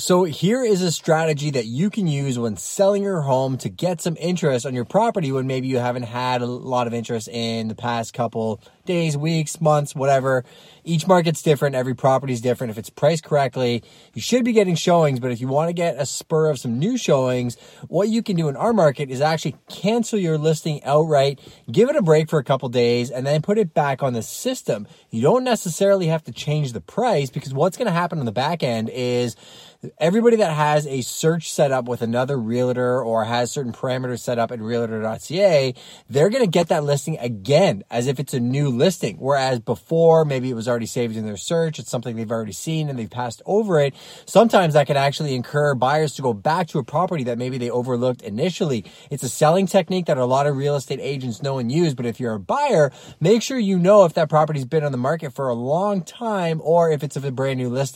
So here is a strategy that you can use when selling your home to get some interest on your property when maybe you haven't had a lot of interest in the past couple days, weeks, months, whatever. Each market's different. Every property is different. If it's priced correctly, you should be getting showings. But if you want to get a spur of some new showings, what you can do in our market is actually cancel your listing outright, give it a break for a couple days, and then put it back on the system. You don't necessarily have to change the price because what's going to happen on the back end is everybody that has a search set up with another realtor or has certain parameters set up in realtor.ca, they're going to get that listing again as if it's a new listing. Whereas before, maybe it was already saved in their search. It's something they've already seen and they've passed over it. Sometimes that can actually incur buyers to go back to a property that maybe they overlooked initially. It's a selling technique that a lot of real estate agents know and use. But if you're a buyer, make sure you know if that property's been on the market for a long time or if it's a brand new listing.